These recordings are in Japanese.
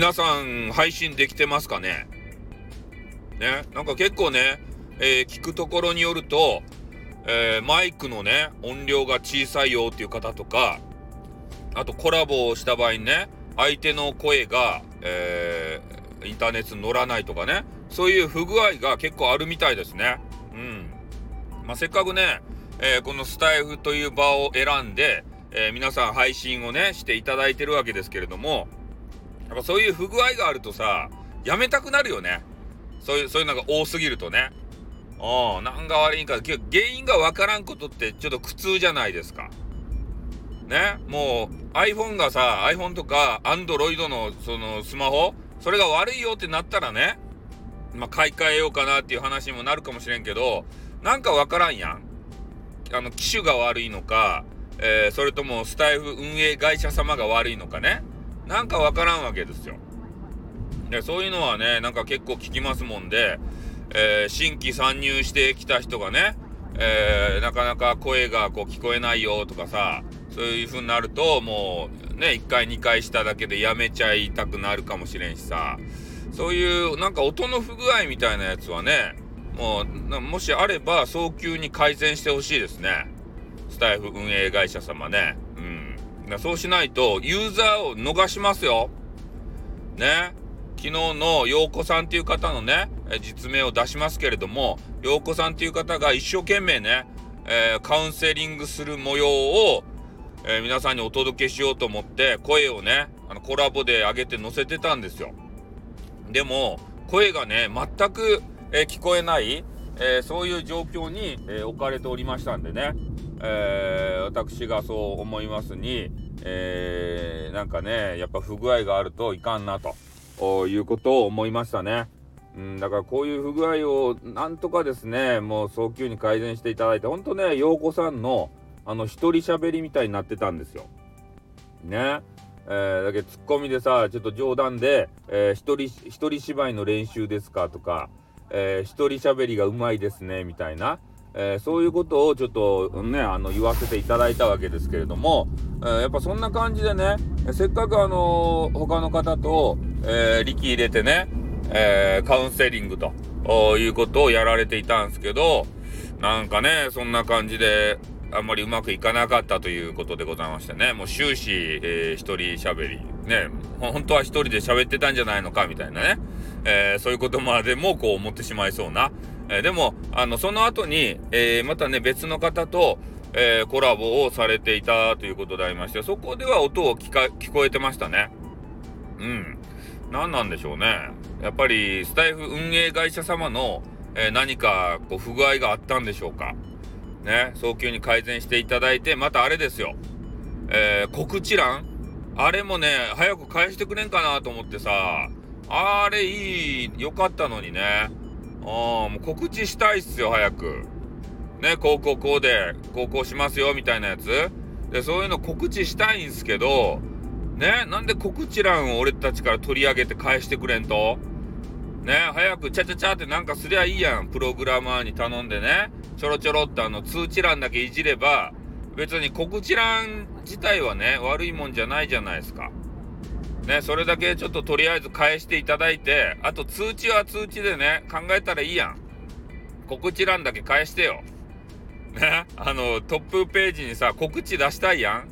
皆さん配信できてますかね？ね、なんか結構ね、えー、聞くところによると、えー、マイクのね、音量が小さいよっていう方とか、あとコラボをした場合にね、相手の声が、えー、インターネットに乗らないとかね、そういう不具合が結構あるみたいですね。うん。まあ、せっかくね、え、このスタイフという場を選んで、え、皆さん配信をね、していただいてるわけですけれども、やっぱそういう不具合があるとさ、やめたくなるよね。そういう、そういうのが多すぎるとね。ああ、なんか悪いんか。原因がわからんことってちょっと苦痛じゃないですか。ね？もう iPhone がさ、iPhone とか Android のそのスマホ、それが悪いよってなったらね、まあ、買い替えようかなっていう話にもなるかもしれんけど、なんかわからんやん。あの、機種が悪いのか、えー、それともスタイフ運営会社様が悪いのかね。なんかわからんわけですよ。で、そういうのはね、なんか結構聞きますもんで、えー、新規参入してきた人がね、えー、なかなか声がこう聞こえないよとかさ、そういう風になると、もうね、1回2回しただけでやめちゃいたくなるかもしれんしさ、そういうなんか音の不具合みたいなやつはね、もう、もしあれば早急に改善してほしいですね。スタイフ運営会社様ね。うん。そうしないと、ユーザーを逃しますよ。ね。昨日の陽子さんっていう方のね、実名を出しますけれども、陽子さんっていう方が一生懸命ね、えー、カウンセリングする模様を、えー、皆さんにお届けしようと思って声をね、あのコラボで上げて載せてたんですよ。でも、声がね、全く、えー、聞こえない、えそういう状況に、え置かれておりましたんでね、え私がそう思いますに、えーなんかね、やっぱ不具合があるといかんなと。いうことを思いましたね。うん、だからこういう不具合をなんとかですね、もう早急に改善していただいて、ほんとね、陽子さんのあの一人喋りみたいになってたんですよ。ね。えー、だけどツッコミでさ、ちょっと冗談で、えー、一人、一人芝居の練習ですかとか、えー、一人喋りがうまいですね、みたいな。えー、そういうことをちょっとね、あの、言わせていただいたわけですけれども、えー、やっぱそんな感じでね、せっかくあのー、他の方と、え力入れてね、えカウンセリングということをやられていたんですけど、なんかね、そんな感じで、あんまりうまくいかなかったということでございましてね、もう終始、えー、一人喋り、ね、本当は一人で喋ってたんじゃないのかみたいなね、えー、そういうことまでもこう思ってしまいそうな、えー、でも、あの、その後に、えー、またね、別の方と、えコラボをされていたということでありまして、そこでは音を聞か、聞こえてましたね。うん。何なんでしょうね。やっぱり、スタイフ運営会社様の、え何かこう不具合があったんでしょうか。ね、早急に改善していただいて、またあれですよ。えー告知欄あれもね、早く返してくれんかなと思ってさ、あれいい、良かったのにね。あもう告知したいっすよ、早く。ね、こうこうこうで、こうこうしますよ、みたいなやつ。で、そういうの告知したいんすけど、ね、なんで告知欄を俺たちから取り上げて返してくれんと？ね、早くチャチャチャってなんかすりゃいいやん。プログラマーに頼んでね、ちょろちょろってあの通知欄だけいじれば、別に告知欄自体はね、悪いもんじゃないじゃないですか。ね、それだけちょっととりあえず返していただいて、あと通知は通知でね、考えたらいいやん。告知欄だけ返してよ。ね、あの、トップページにさ、告知出したいやん。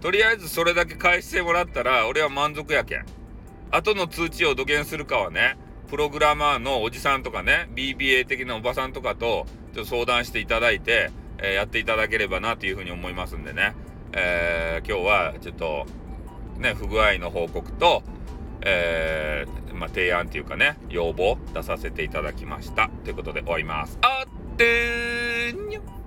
とりあえずそれだけ返してもらったら、俺は満足やけん。後の通知を土下するかはね、プログラマーのおじさんとかね、BBA 的なおばさんとかと、ちょっと相談していただいて、えー、やっていただければなというふうに思いますんでね、えー、今日はちょっと、ね、不具合の報告と、えー、まあ、提案っていうかね、要望出させていただきました。ということで終わります。あってーにょ